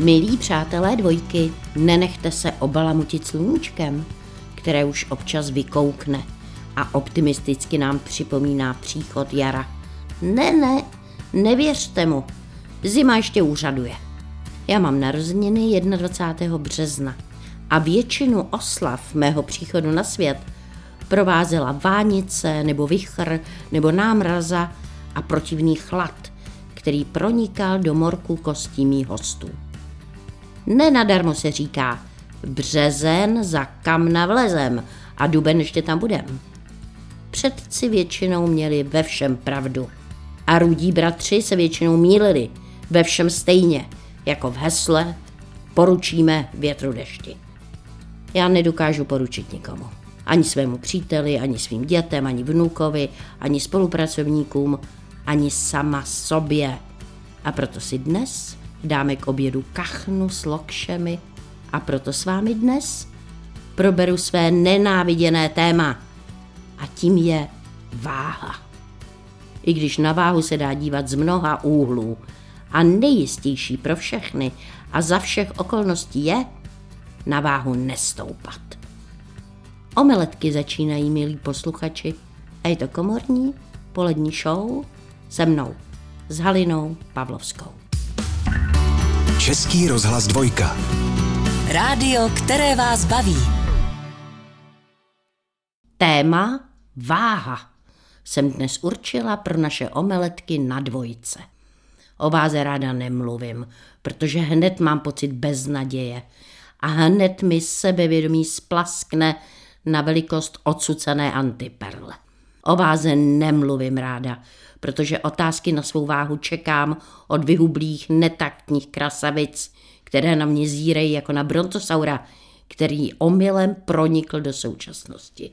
Milí přátelé dvojky, nenechte se obalamutit sluníčkem, které už občas vykoukne a optimisticky nám připomíná příchod jara. Ne, ne, nevěřte mu, zima ještě úřaduje. Já mám narozeniny 21. března a většinu oslav mého příchodu na svět provázela vánice nebo vichr nebo námraza a protivný chlad, který pronikal do morku kostí mých hostů. Nenadarmo se říká březen za kamna vlezem a duben ještě tam budem. Předci většinou měli ve všem pravdu. A rudí bratři se většinou mílili ve všem stejně, jako v hesle poručíme větru dešti. Já nedokážu poručit nikomu. Ani svému příteli, ani svým dětem, ani vnukovi, ani spolupracovníkům, ani sama sobě. A proto si dnes dáme k obědu kachnu s lokšemi a proto s vámi dnes proberu své nenáviděné téma a tím je váha. I když na váhu se dá dívat z mnoha úhlů a nejistější pro všechny a za všech okolností je na váhu nestoupat. Omeletky začínají, milí posluchači, a je to komorní polední show se mnou, s Halinou Pavlovskou. Český rozhlas dvojka. Rádio, které vás baví. Téma váha jsem dnes určila pro naše omeletky na dvojce. O váze ráda nemluvím, protože hned mám pocit beznaděje a hned mi sebevědomí splaskne na velikost odsucené antiperle. O váze nemluvím ráda, protože otázky na svou váhu čekám od vyhublých netaktních krasavic, které na mě zírají jako na brontosaura, který omylem pronikl do současnosti.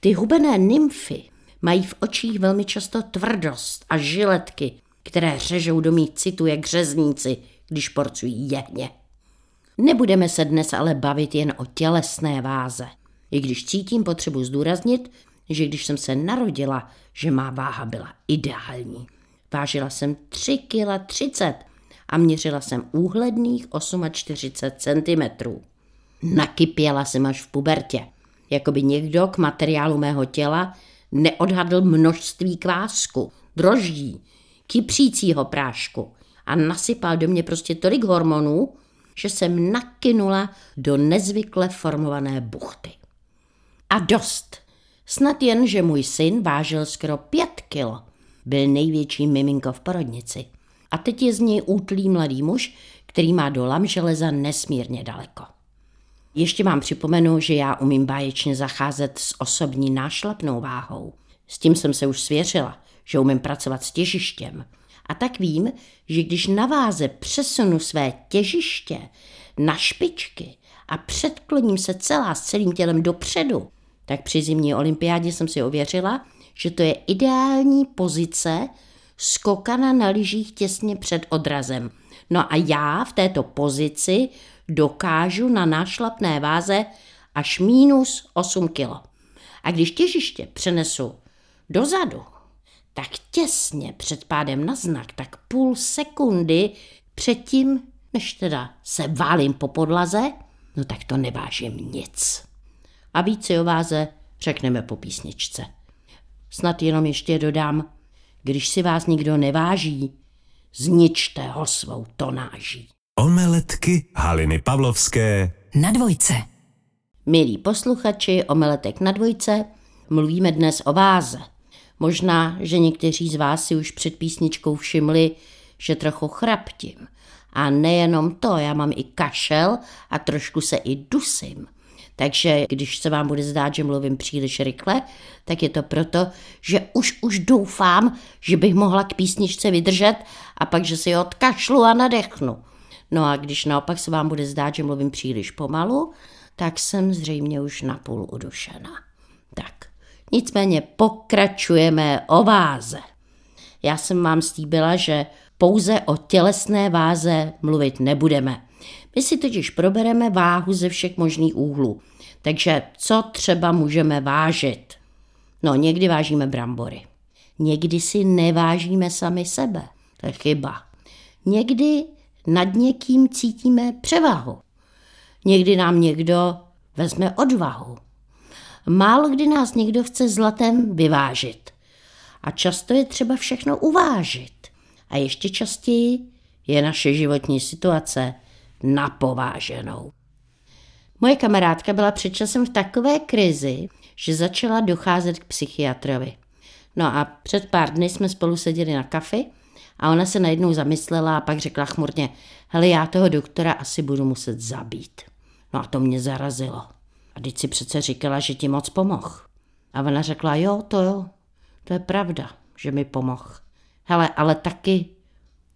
Ty hubené nymfy mají v očích velmi často tvrdost a žiletky, které řežou do mých citů jak řezníci, když porcují jehně. Nebudeme se dnes ale bavit jen o tělesné váze, i když cítím potřebu zdůraznit, že když jsem se narodila, že má váha byla ideální. Vážila jsem 3 kg 30 a měřila jsem úhledných 48 cm. Nakypěla jsem až v pubertě, jako by někdo k materiálu mého těla neodhadl množství kvásku, droždí, kypřícího prášku a nasypal do mě prostě tolik hormonů, že jsem nakynula do nezvykle formované buchty. A dost. Snad jen, že můj syn vážil skoro pět kilo. Byl největší miminko v porodnici. A teď je z něj útlý mladý muž, který má do lam železa nesmírně daleko. Ještě vám připomenu, že já umím báječně zacházet s osobní nášlapnou váhou. S tím jsem se už svěřila, že umím pracovat s těžištěm. A tak vím, že když na váze přesunu své těžiště na špičky a předkloním se celá s celým tělem dopředu, tak při zimní olympiádě jsem si ověřila, že to je ideální pozice skokana na lyžích těsně před odrazem. No a já v této pozici dokážu na nášlapné váze až minus 8 kilo. A když těžiště přenesu dozadu, tak těsně před pádem na znak, tak půl sekundy předtím, než teda se válím po podlaze, no tak to nevážím nic. A více o váze řekneme po písničce. Snad jenom ještě dodám, když si vás nikdo neváží, zničte ho svou tonáží. Omeletky Haliny Pavlovské Na dvojce. Milí posluchači Omeletek na dvojce, mluvíme dnes o váze. Možná, že někteří z vás si už před písničkou všimli, že trochu chraptím. A nejenom to, já mám i kašel a trošku se i dusím. Takže když se vám bude zdát, že mluvím příliš rychle, tak je to proto, že už už doufám, že bych mohla k písničce vydržet a pak, že si odkašlu a nadechnu. No a když naopak se vám bude zdát, že mluvím příliš pomalu, tak jsem zřejmě už napůl udušena. Tak, nicméně pokračujeme o váze. Já jsem vám slíbila, že pouze o tělesné váze mluvit nebudeme. My si totiž probereme váhu ze všech možných úhlů. Takže co třeba můžeme vážit? No, někdy vážíme brambory. Někdy si nevážíme sami sebe. To je chyba. Někdy nad někým cítíme převahu. Někdy nám někdo vezme odvahu. Málo kdy nás někdo chce zlatem vyvážit. A často je třeba všechno uvážit. A ještě častěji je naše životní situace napováženou. Moje kamarádka byla před časem v takové krizi, že začala docházet k psychiatrovi. No a před pár dny jsme spolu seděli na kafi a ona se najednou zamyslela a pak řekla chmurně, hele, já toho doktora asi budu muset zabít. No a to mě zarazilo. A teď si přece říkala, že ti moc pomohl. A ona řekla, jo, to jo, to je pravda, že mi pomohl. Hele, ale taky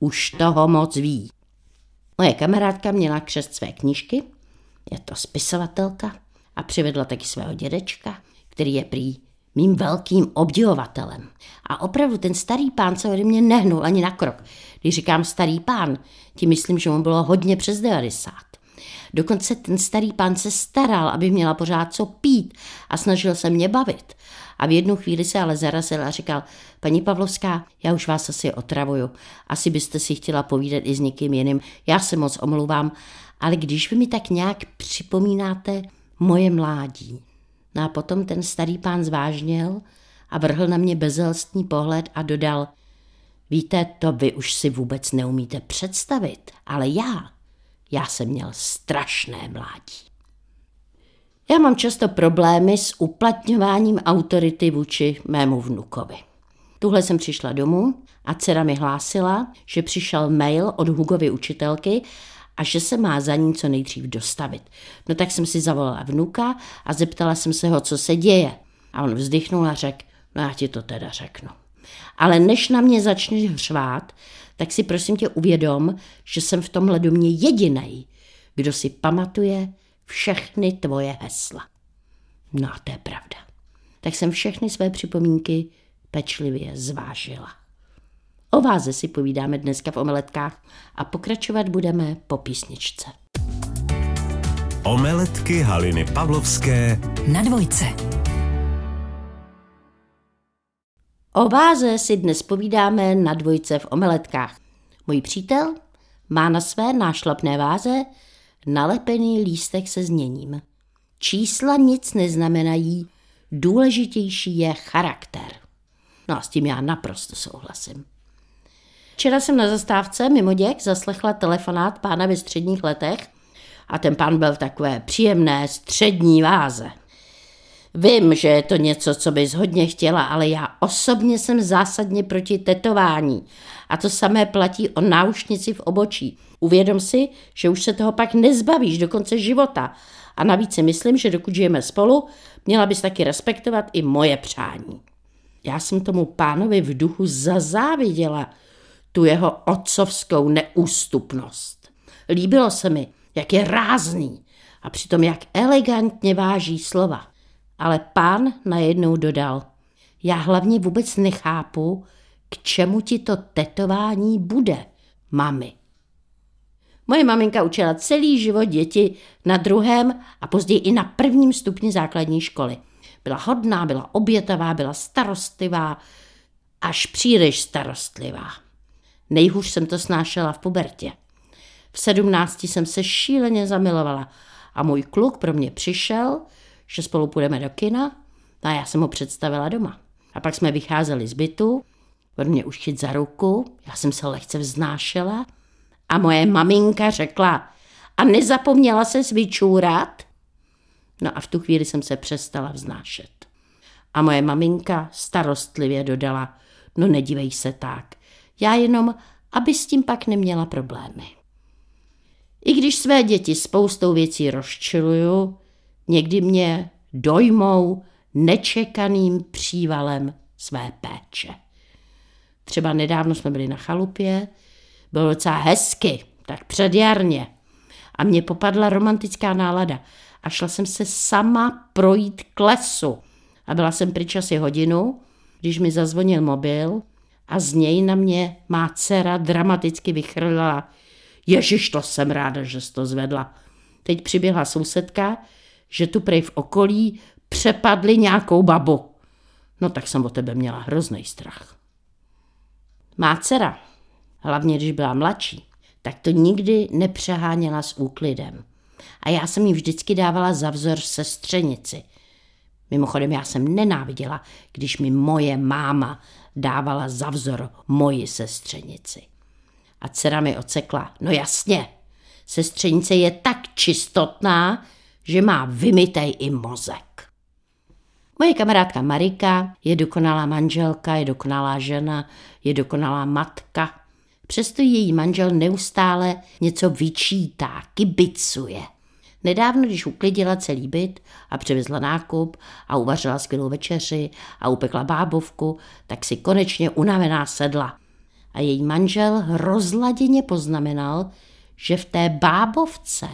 už toho moc ví. Moje kamarádka měla křest své knížky, je to spisovatelka a přivedla taky svého dědečka, který je prý mým velkým obdivovatelem. A opravdu ten starý pán se ode mě nehnul ani na krok. Když říkám starý pán, tím myslím, že mu bylo hodně přes 90. Dokonce ten starý pán se staral, aby měla pořád co pít a snažil se mě bavit. A v jednu chvíli se ale zarazil a říkal, paní Pavlovská, já už vás asi otravuju. Asi byste si chtěla povídat i s někým jiným. Já se moc omlouvám, ale když vy mi tak nějak připomínáte moje mládí. No a potom ten starý pán zvážněl a vrhl na mě bezelstní pohled a dodal, víte, to vy už si vůbec neumíte představit, ale já, já jsem měl strašné mládí. Já mám často problémy s uplatňováním autority vůči mému vnukovi. Tuhle jsem přišla domů a dcera mi hlásila, že přišel mail od Hugovy učitelky a že se má za ní co nejdřív dostavit. No tak jsem si zavolala vnuka a zeptala jsem se ho, co se děje. A on vzdychnul a řekl, no já ti to teda řeknu. Ale než na mě začneš hřvát, tak si prosím tě uvědom, že jsem v tomhle domě jediný, kdo si pamatuje všechny tvoje hesla. No a to je pravda. Tak jsem všechny své připomínky pečlivě zvážila. O váze si povídáme dneska v omeletkách a pokračovat budeme po písničce. Omeletky Haliny Pavlovské Na dvojce. O váze si dnes povídáme na dvojce v omeletkách. Můj přítel má na své nášlapné váze nalepený lístek se zněním. Čísla nic neznamenají, důležitější je charakter. No a s tím já naprosto souhlasím. Včera jsem na zastávce mimo děk zaslechla telefonát pána ve středních letech a ten pán byl v takové příjemné střední váze. Vím, že je to něco, co bys hodně chtěla, ale já osobně jsem zásadně proti tetování. A to samé platí o náušnici v obočí. Uvědom si, že už se toho pak nezbavíš do konce života. A navíc si myslím, že dokud žijeme spolu, měla bys taky respektovat i moje přání. Já jsem tomu pánovi v duchu zazáviděla, tu jeho otcovskou neústupnost. Líbilo se mi, jak je rázný a přitom jak elegantně váží slova. Ale pán najednou dodal, já hlavně vůbec nechápu, k čemu ti to tetování bude, mami. Moje maminka učila celý život děti na druhém a později i na prvním stupni základní školy. Byla hodná, byla obětavá, byla starostlivá, až příliš starostlivá. Nejhůř jsem to snášela v pubertě. V sedmnácti jsem se šíleně zamilovala a můj kluk pro mě přišel, že spolu půjdeme do kina a já jsem ho představila doma. A pak jsme vycházeli z bytu, on mě už za ruku, já jsem se lehce vznášela a moje maminka řekla, a nezapomněla se vyčůrat? No a v tu chvíli jsem se přestala vznášet. A moje maminka starostlivě dodala, no nedívej se tak, já jenom, aby s tím pak neměla problémy. I když své děti spoustou věcí rozčiluju, někdy mě dojmou nečekaným přívalem své péče. Třeba nedávno jsme byli na chalupě, bylo docela hezky, tak předjarně. A mě popadla romantická nálada a šla jsem se sama projít k lesu. A byla jsem pryč asi hodinu, když mi zazvonil mobil a z něj na mě má dcera dramaticky vychrlila. Ježiš, to jsem ráda, že jsi to zvedla. Teď přiběhla sousedka, že tu prej v okolí přepadli nějakou babu. No tak jsem o tebe měla hrozný strach. Má dcera, hlavně když byla mladší, tak to nikdy nepřeháněla s úklidem. A já jsem jí vždycky dávala za vzor sestřenici. Mimochodem, já jsem nenáviděla, když mi moje máma dávala za vzor moji sestřenici. A dcera mi ocekla, no jasně, sestřenice je tak čistotná, že má vymitej i mozek. Moje kamarádka Marika je dokonalá manželka, je dokonalá žena, je dokonalá matka. Přesto její manžel neustále něco vyčítá, kibicuje. Nedávno, když uklidila celý byt a přivezla nákup a uvařila skvělou večeři a upekla bábovku, tak si konečně unavená sedla. A její manžel rozladěně poznamenal, že v té bábovce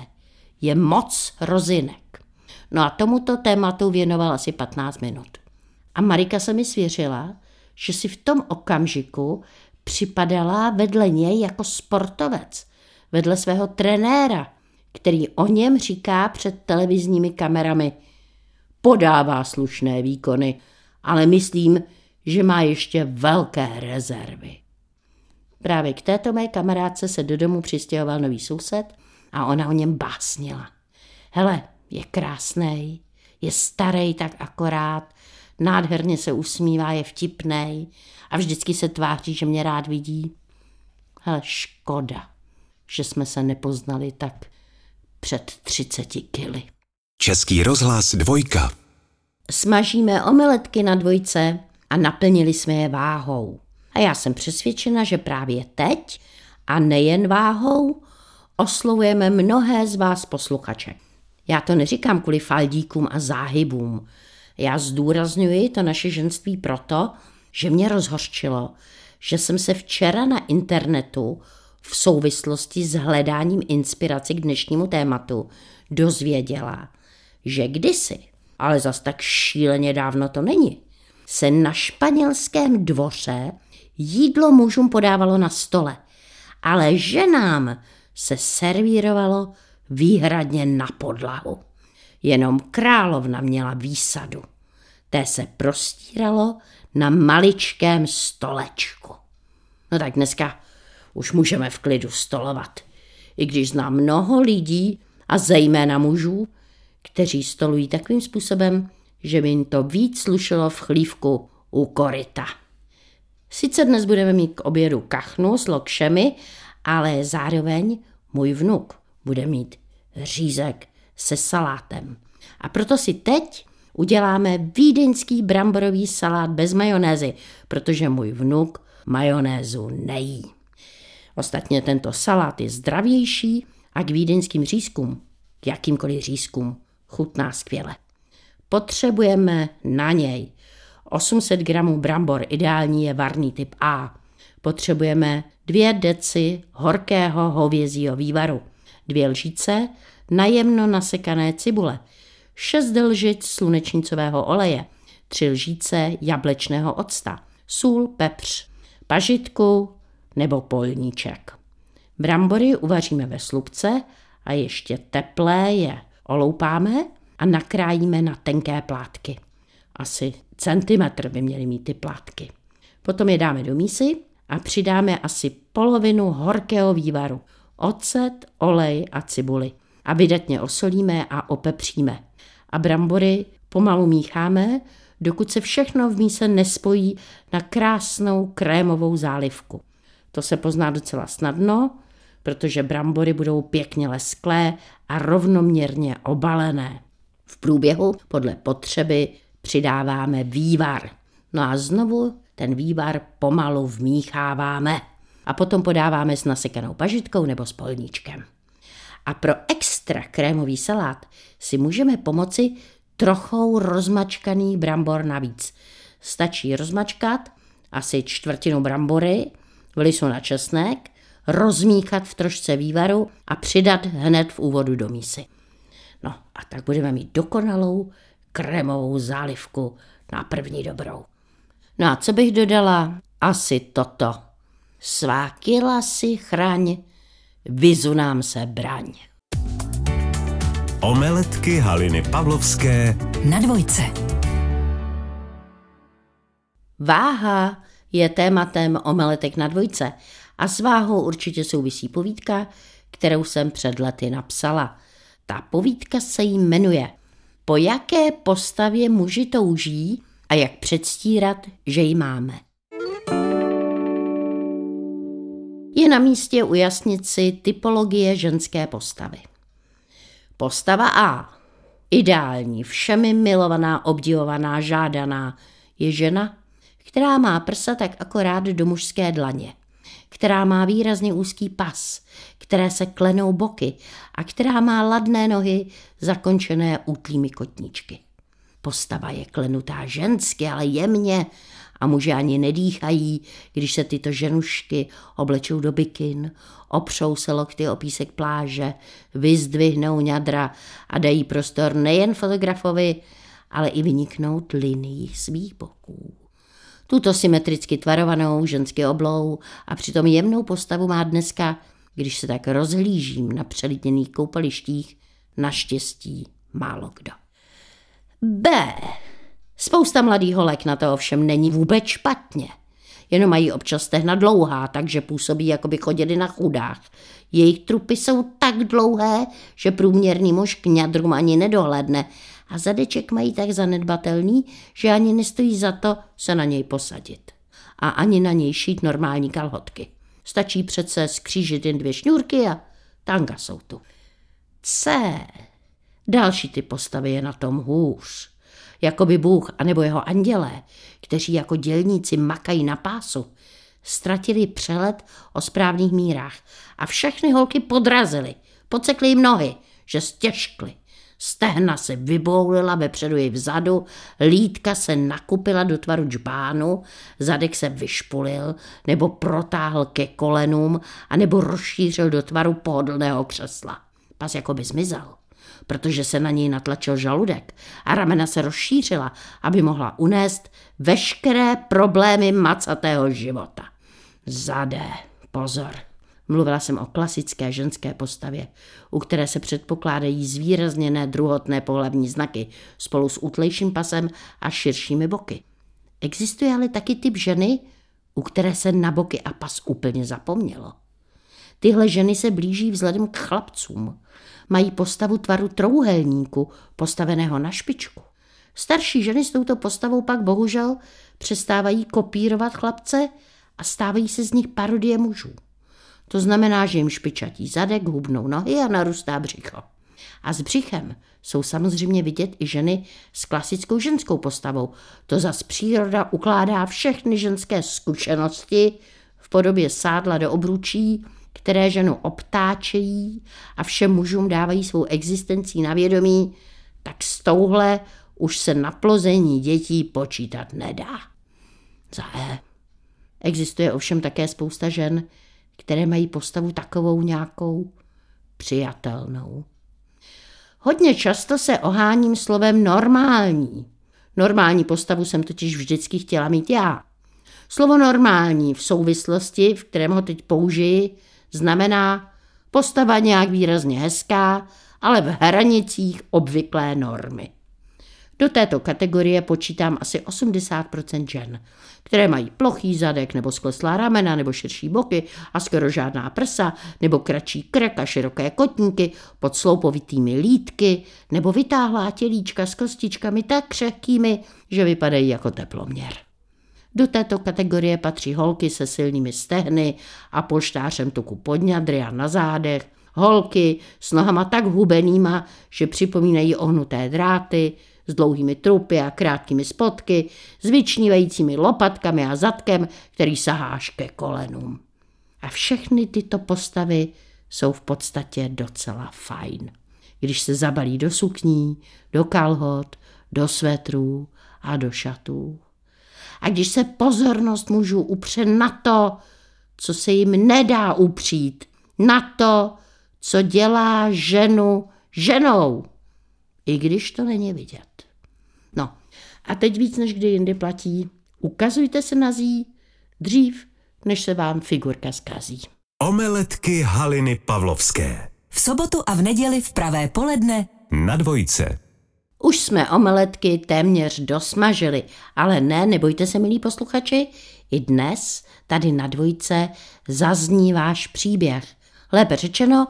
je moc rozinek. No a tomuto tématu věnoval asi 15 minut. A Marika se mi svěřila, že si v tom okamžiku připadala vedle něj jako sportovec, vedle svého trenéra, který o něm říká před televizními kamerami. Podává slušné výkony, ale myslím, že má ještě velké rezervy. Právě k této mé kamarádce se do domu přistěhoval nový soused a ona o něm básnila. Hele, je krásný, je starý tak akorát, nádherně se usmívá, je vtipný a vždycky se tváří, že mě rád vidí. Hele, škoda, že jsme se nepoznali tak před 30 kily. Český rozhlas dvojka. Smažíme omeletky na dvojce a naplnili jsme je váhou. A já jsem přesvědčena, že právě teď a nejen váhou oslovujeme mnohé z vás posluchaček. Já to neříkám kvůli faldíkům a záhybům. Já zdůrazňuji to naše ženství proto, že mě rozhorčilo, že jsem se včera na internetu v souvislosti s hledáním inspirace k dnešnímu tématu dozvěděla, že kdysi, ale zas tak šíleně dávno to není, se na španělském dvoře jídlo mužům podávalo na stole, ale ženám se servírovalo výhradně na podlahu. Jenom královna měla výsadu. Té se prostíralo na maličkém stolečku. No tak dneska už můžeme v klidu stolovat. I když znám mnoho lidí, a zejména mužů, kteří stolují takovým způsobem, že by jim to víc slušelo v chlívku u koryta. Sice dnes budeme mít k obědu kachnu s lokšemi, ale zároveň můj vnuk bude mít řízek se salátem. A proto si teď uděláme vídeňský bramborový salát bez majonézy, protože můj vnuk majonézu nejí. Ostatně tento salát je zdravější a k vídeňským řízkům, k jakýmkoliv řízkům, chutná skvěle. Potřebujeme na něj 800 gramů brambor, ideální je varný typ A. Potřebujeme 2 deci horkého hovězího vývaru, dvě lžíce najemno nasekané cibule, 6 lžic slunečnicového oleje, 3 lžíce jablečného octa, sůl, pepř, pažitku, nebo polníček. Brambory uvaříme ve slupce a ještě teplé je oloupáme a nakrájíme na tenké plátky. Asi centimetr by měly mít ty plátky. Potom je dáme do mísy a přidáme asi polovinu horkého vývaru, ocet, olej a cibuli. A vydatně osolíme a opepříme. A brambory pomalu mícháme, dokud se všechno v míse nespojí na krásnou krémovou zálivku. To se pozná docela snadno, protože brambory budou pěkně lesklé a rovnoměrně obalené. V průběhu podle potřeby přidáváme vývar. No a znovu ten vývar pomalu vmícháváme a potom podáváme s nasekanou pažitkou nebo s polníčkem. A pro extra krémový salát si můžeme pomoci trochou rozmačkaný brambor navíc. Stačí rozmačkat asi čtvrtinu brambory, vlisu na česnek, rozmíchat v trošce vývaru a přidat hned v úvodu do mísy. No a tak budeme mít dokonalou kremovou zálivku na první dobrou. No a co bych dodala? Asi toto. Svá kila si chraň, vizu nám se braň. Omeletky Haliny Pavlovské Na dvojce. Váha je tématem omeletek na dvojce A s váhou určitě souvisí povídka, kterou jsem před lety napsala. Ta povídka se jí jmenuje Po jaké postavě muži touží a jak předstírat, že ji máme. Je na místě ujasnit si typologie ženské postavy. Postava A. Ideální, všemi milovaná, obdivovaná, žádaná je žena, která má prsa tak akorát do mužské dlaně, která má výrazně úzký pas, které se klenou boky a která má ladné nohy zakončené útlými kotničky. Postava je klenutá žensky, ale jemně a muži ani nedýchají, když se tyto ženušky oblečou do bikin, opřou se lokty o písek pláže, vyzdvihnou ňadra a dají prostor nejen fotografovi, ale i vyniknout linií svých boků. Tuto symetricky tvarovanou žensky oblou a přitom jemnou postavu má dneska, když se tak rozhlížím na přelidněných koupalištích, naštěstí málo kdo. B. Spousta mladých holek na to ovšem není vůbec špatně. Jenom mají občas stehna dlouhá, takže působí, jako by chodili na chudách. Jejich trupy jsou tak dlouhé, že průměrný muž k ňadrům ani nedohledne a zadeček mají tak zanedbatelný, že ani nestojí za to se na něj posadit. A ani na něj šít normální kalhotky. Stačí přece skřížit jen dvě šňůrky a tanga jsou tu. C. Další ty postavy je na tom hůř. Jako by Bůh anebo jeho andělé, kteří jako dělníci makají na pásu, ztratili přelet o správných mírách a všechny holky podrazily, pocekly jim nohy, že stěžkly. Stehna se vyboulila vepředu i vzadu, lítka se nakupila do tvaru džbánu, zadek se vyšpulil nebo protáhl ke kolenům a nebo rozšířil do tvaru pohodlného křesla. Pas jako by zmizel protože se na něj natlačil žaludek a ramena se rozšířila, aby mohla unést veškeré problémy macatého života. Zadé, pozor. Mluvila jsem o klasické ženské postavě, u které se předpokládají zvýrazněné druhotné pohlavní znaky spolu s útlejším pasem a širšími boky. Existuje ale taky typ ženy, u které se na boky a pas úplně zapomnělo. Tyhle ženy se blíží vzhledem k chlapcům. Mají postavu tvaru trouhelníku, postaveného na špičku. Starší ženy s touto postavou pak bohužel přestávají kopírovat chlapce a stávají se z nich parodie mužů. To znamená, že jim špičatí zadek, hubnou nohy a narůstá břicho. A s břichem jsou samozřejmě vidět i ženy s klasickou ženskou postavou. To zas příroda ukládá všechny ženské zkušenosti v podobě sádla do obručí, které ženu obtáčejí a všem mužům dávají svou existencí na vědomí, tak s touhle už se na plození dětí počítat nedá. Za E. Existuje ovšem také spousta žen, které mají postavu takovou nějakou přijatelnou. Hodně často se oháním slovem normální. Normální postavu jsem totiž vždycky chtěla mít já. Slovo normální v souvislosti, v kterém ho teď použiji, znamená postava nějak výrazně hezká, ale v hranicích obvyklé normy. Do této kategorie počítám asi 80% žen, které mají plochý zadek nebo skleslá ramena nebo širší boky a skoro žádná prsa nebo kratší krk a široké kotníky pod sloupovitými lítky nebo vytáhlá tělíčka s kostičkami tak křehkými, že vypadají jako teploměr. Do této kategorie patří holky se silnými stehny a polštářem tuku podňadry a na zádech, holky s nohama tak hubenýma, že připomínají ohnuté dráty, s dlouhými trupy a krátkými spotky, s vyčnívajícími lopatkami a zadkem, který sahá až ke kolenům. A všechny tyto postavy jsou v podstatě docela fajn. Když se zabalí do sukní, do kalhot, do svetrů a do šatů. A když se pozornost mužů upře na to, co se jim nedá upřít, na to, co dělá ženu ženou, i když to není vidět. No a teď víc než kdy jindy platí, ukazujte se na zí dřív, než se vám figurka zkazí. Omeletky Haliny Pavlovské. V sobotu a v neděli v pravé poledne Na dvojce. Už jsme omeletky téměř dosmažili, ale ne, nebojte se, milí posluchači, I dnes tady na dvojce zazní váš příběh. Lépe řečeno,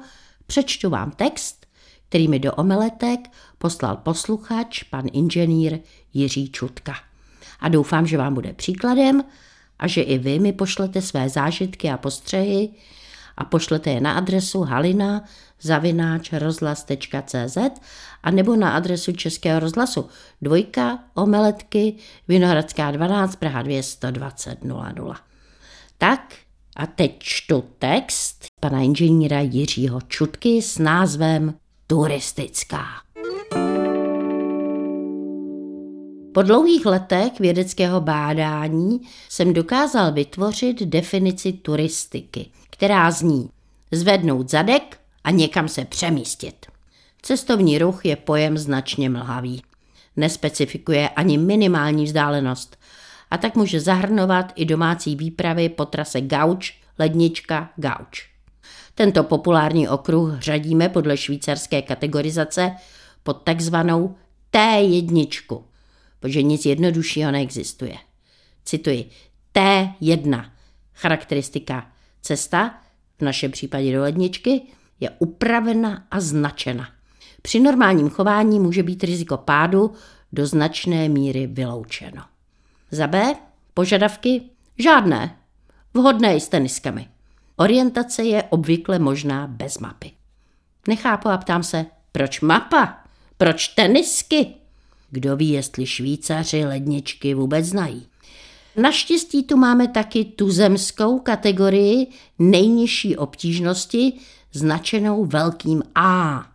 přečtu vám text, který mi do omeletek poslal posluchač, pan inženýr Jiří Čutka. A doufám, že vám bude příkladem a že i vy mi pošlete své zážitky a postřehy a pošlete je na adresu halina zavináč rozhlas.cz a nebo na adresu Českého rozhlasu dvojka omeletky Vinohradská 12 Praha 220 00. Tak a teď čtu text pana inženýra Jiřího Čutky s názvem Turistická. Po dlouhých letech vědeckého bádání jsem dokázal vytvořit definici turistiky, která zní zvednout zadek a někam se přemístit. Cestovní ruch je pojem značně mlhavý. Nespecifikuje ani minimální vzdálenost a tak může zahrnovat i domácí výpravy po trase gauč, lednička, gauč. Tento populární okruh řadíme podle švýcarské kategorizace pod takzvanou T1, protože nic jednoduššího neexistuje. Cituji, T1, charakteristika cesta, v našem případě do ledničky, je upravena a značena. Při normálním chování může být riziko pádu do značné míry vyloučeno. Za B. Požadavky? Žádné. Vhodné i s teniskami. Orientace je obvykle možná bez mapy. Nechápu a ptám se, proč mapa? Proč tenisky? Kdo ví, jestli Švýcaři ledničky vůbec znají. Naštěstí tu máme taky tuzemskou kategorii nejnižší obtížnosti značenou velkým A.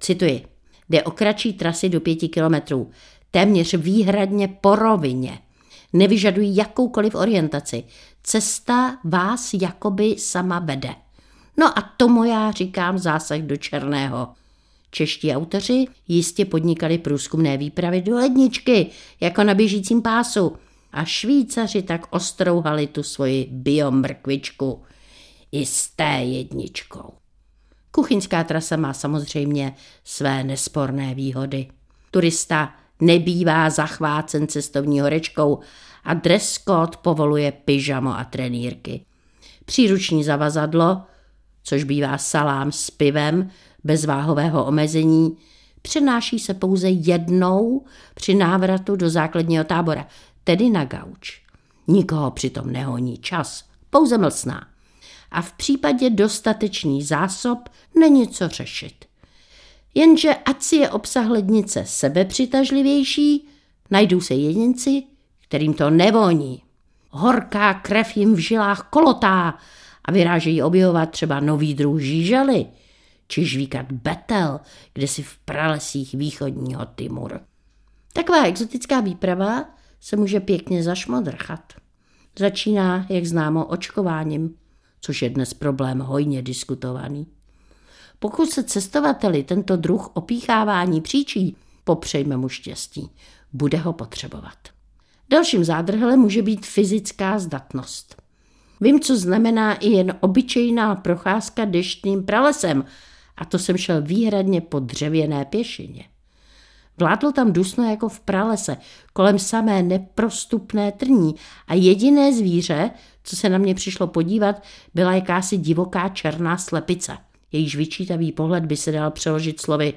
Cituji, jde o kratší trasy do pěti kilometrů, téměř výhradně po rovině. Nevyžadují jakoukoliv orientaci. Cesta vás jakoby sama vede. No a tomu já říkám zásah do černého. Čeští autoři jistě podnikali průzkumné výpravy do ledničky, jako na běžícím pásu. A Švýcaři tak ostrouhali tu svoji biomrkvičku i s té jedničkou. Kuchyňská trasa má samozřejmě své nesporné výhody. Turista nebývá zachvácen cestovní horečkou a dress code povoluje pyžamo a trenýrky. Příruční zavazadlo, což bývá salám s pivem bez váhového omezení, přenáší se pouze jednou při návratu do základního tábora, tedy na gauč. Nikoho přitom nehoní čas, pouze mlsná. A v případě dostatečný zásob není co řešit. Jenže ať si je obsah lednice sebepřitažlivější, najdou se jedinci, kterým to nevoní. Horká krev jim v žilách kolotá a vyrážejí objevovat třeba nový druh žížely, či žvíkat betel, kde si v pralesích východního Timur. Taková exotická výprava se může pěkně zašmodrchat. Začíná, jak známo, očkováním, což je dnes problém hojně diskutovaný. Pokud se cestovateli tento druh opíchávání příčí, popřejme mu štěstí, bude ho potřebovat. Dalším zádrhelem může být fyzická zdatnost. Vím, co znamená i jen obyčejná procházka deštným pralesem, a to jsem šel výhradně po dřevěné pěšině. Vládlo tam dusno jako v pralese, kolem samé neprostupné trní a jediné zvíře, co se na mě přišlo podívat, byla jakási divoká černá slepice. Jejíž vyčítavý pohled by se dal přeložit slovy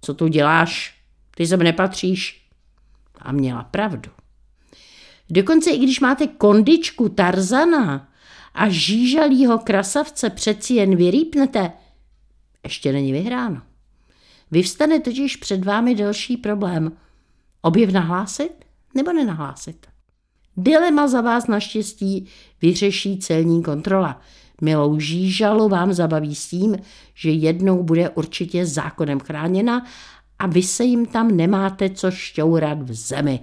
Co tu děláš? Ty sem nepatříš. A měla pravdu. Dokonce i když máte kondičku Tarzana a žížalýho krasavce přeci jen vyrýpnete, ještě není vyhráno. Vyvstane totiž před vámi další problém. Objev nahlásit nebo nenahlásit? Dilema za vás naštěstí vyřeší celní kontrola. Milou žížalu vám zabaví s tím, že jednou bude určitě zákonem chráněna a vy se jim tam nemáte co šťourat v zemi.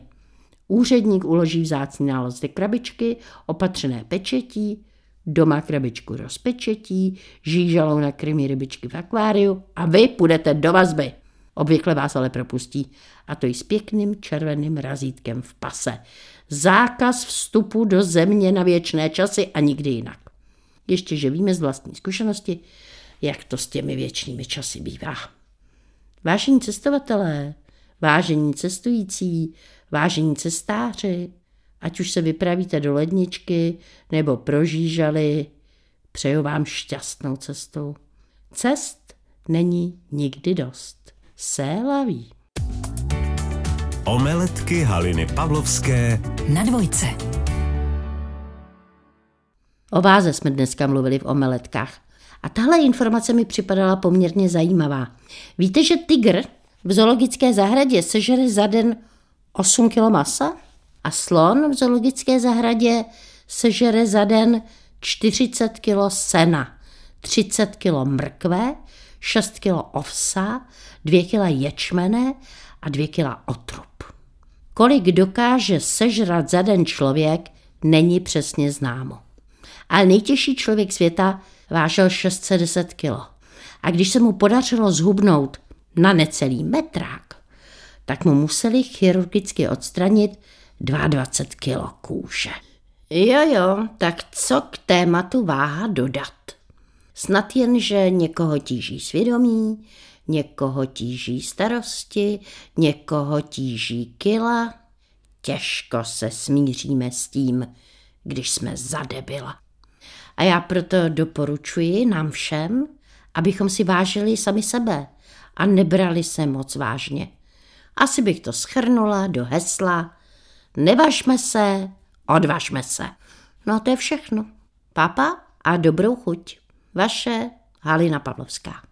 Úředník uloží vzácný nález do krabičky, opatřené pečetí, doma krabičku rozpečetí, žížalou na krymy rybičky v akváriu a vy půjdete do vazby. Obvykle vás ale propustí a to i s pěkným červeným razítkem v pase. Zákaz vstupu do země na věčné časy a nikdy jinak. Ještě, že víme z vlastní zkušenosti, jak to s těmi věčnými časy bývá. Vážení cestovatelé, vážení cestující, vážení cestáři ať už se vypravíte do ledničky nebo prožížali, přeju vám šťastnou cestou. Cest není nikdy dost. Se laví. Omeletky Haliny Pavlovské Na dvojce. O váze jsme dneska mluvili v omeletkách. A tahle informace mi připadala poměrně zajímavá. Víte, že tygr v zoologické zahradě sežere za den 8 kg masa? A slon v zoologické zahradě sežere za den 40 kg sena, 30 kg mrkve, 6 kg ovsa, 2 kg ječmene a 2 kg otrub. Kolik dokáže sežrat za den člověk, není přesně známo. Ale nejtěžší člověk světa vážil 610 kg. A když se mu podařilo zhubnout na necelý metrák, tak mu museli chirurgicky odstranit 22 kg kůže. Jo, jo, tak co k tématu váha dodat? Snad jen, že někoho tíží svědomí, někoho tíží starosti, někoho tíží kila. Těžko se smíříme s tím, když jsme zadebila. A já proto doporučuji nám všem, abychom si vážili sami sebe a nebrali se moc vážně. Asi bych to schrnula do hesla Nevažme se, odvažme se. No to je všechno. Papa a dobrou chuť. Vaše Halina Pavlovská.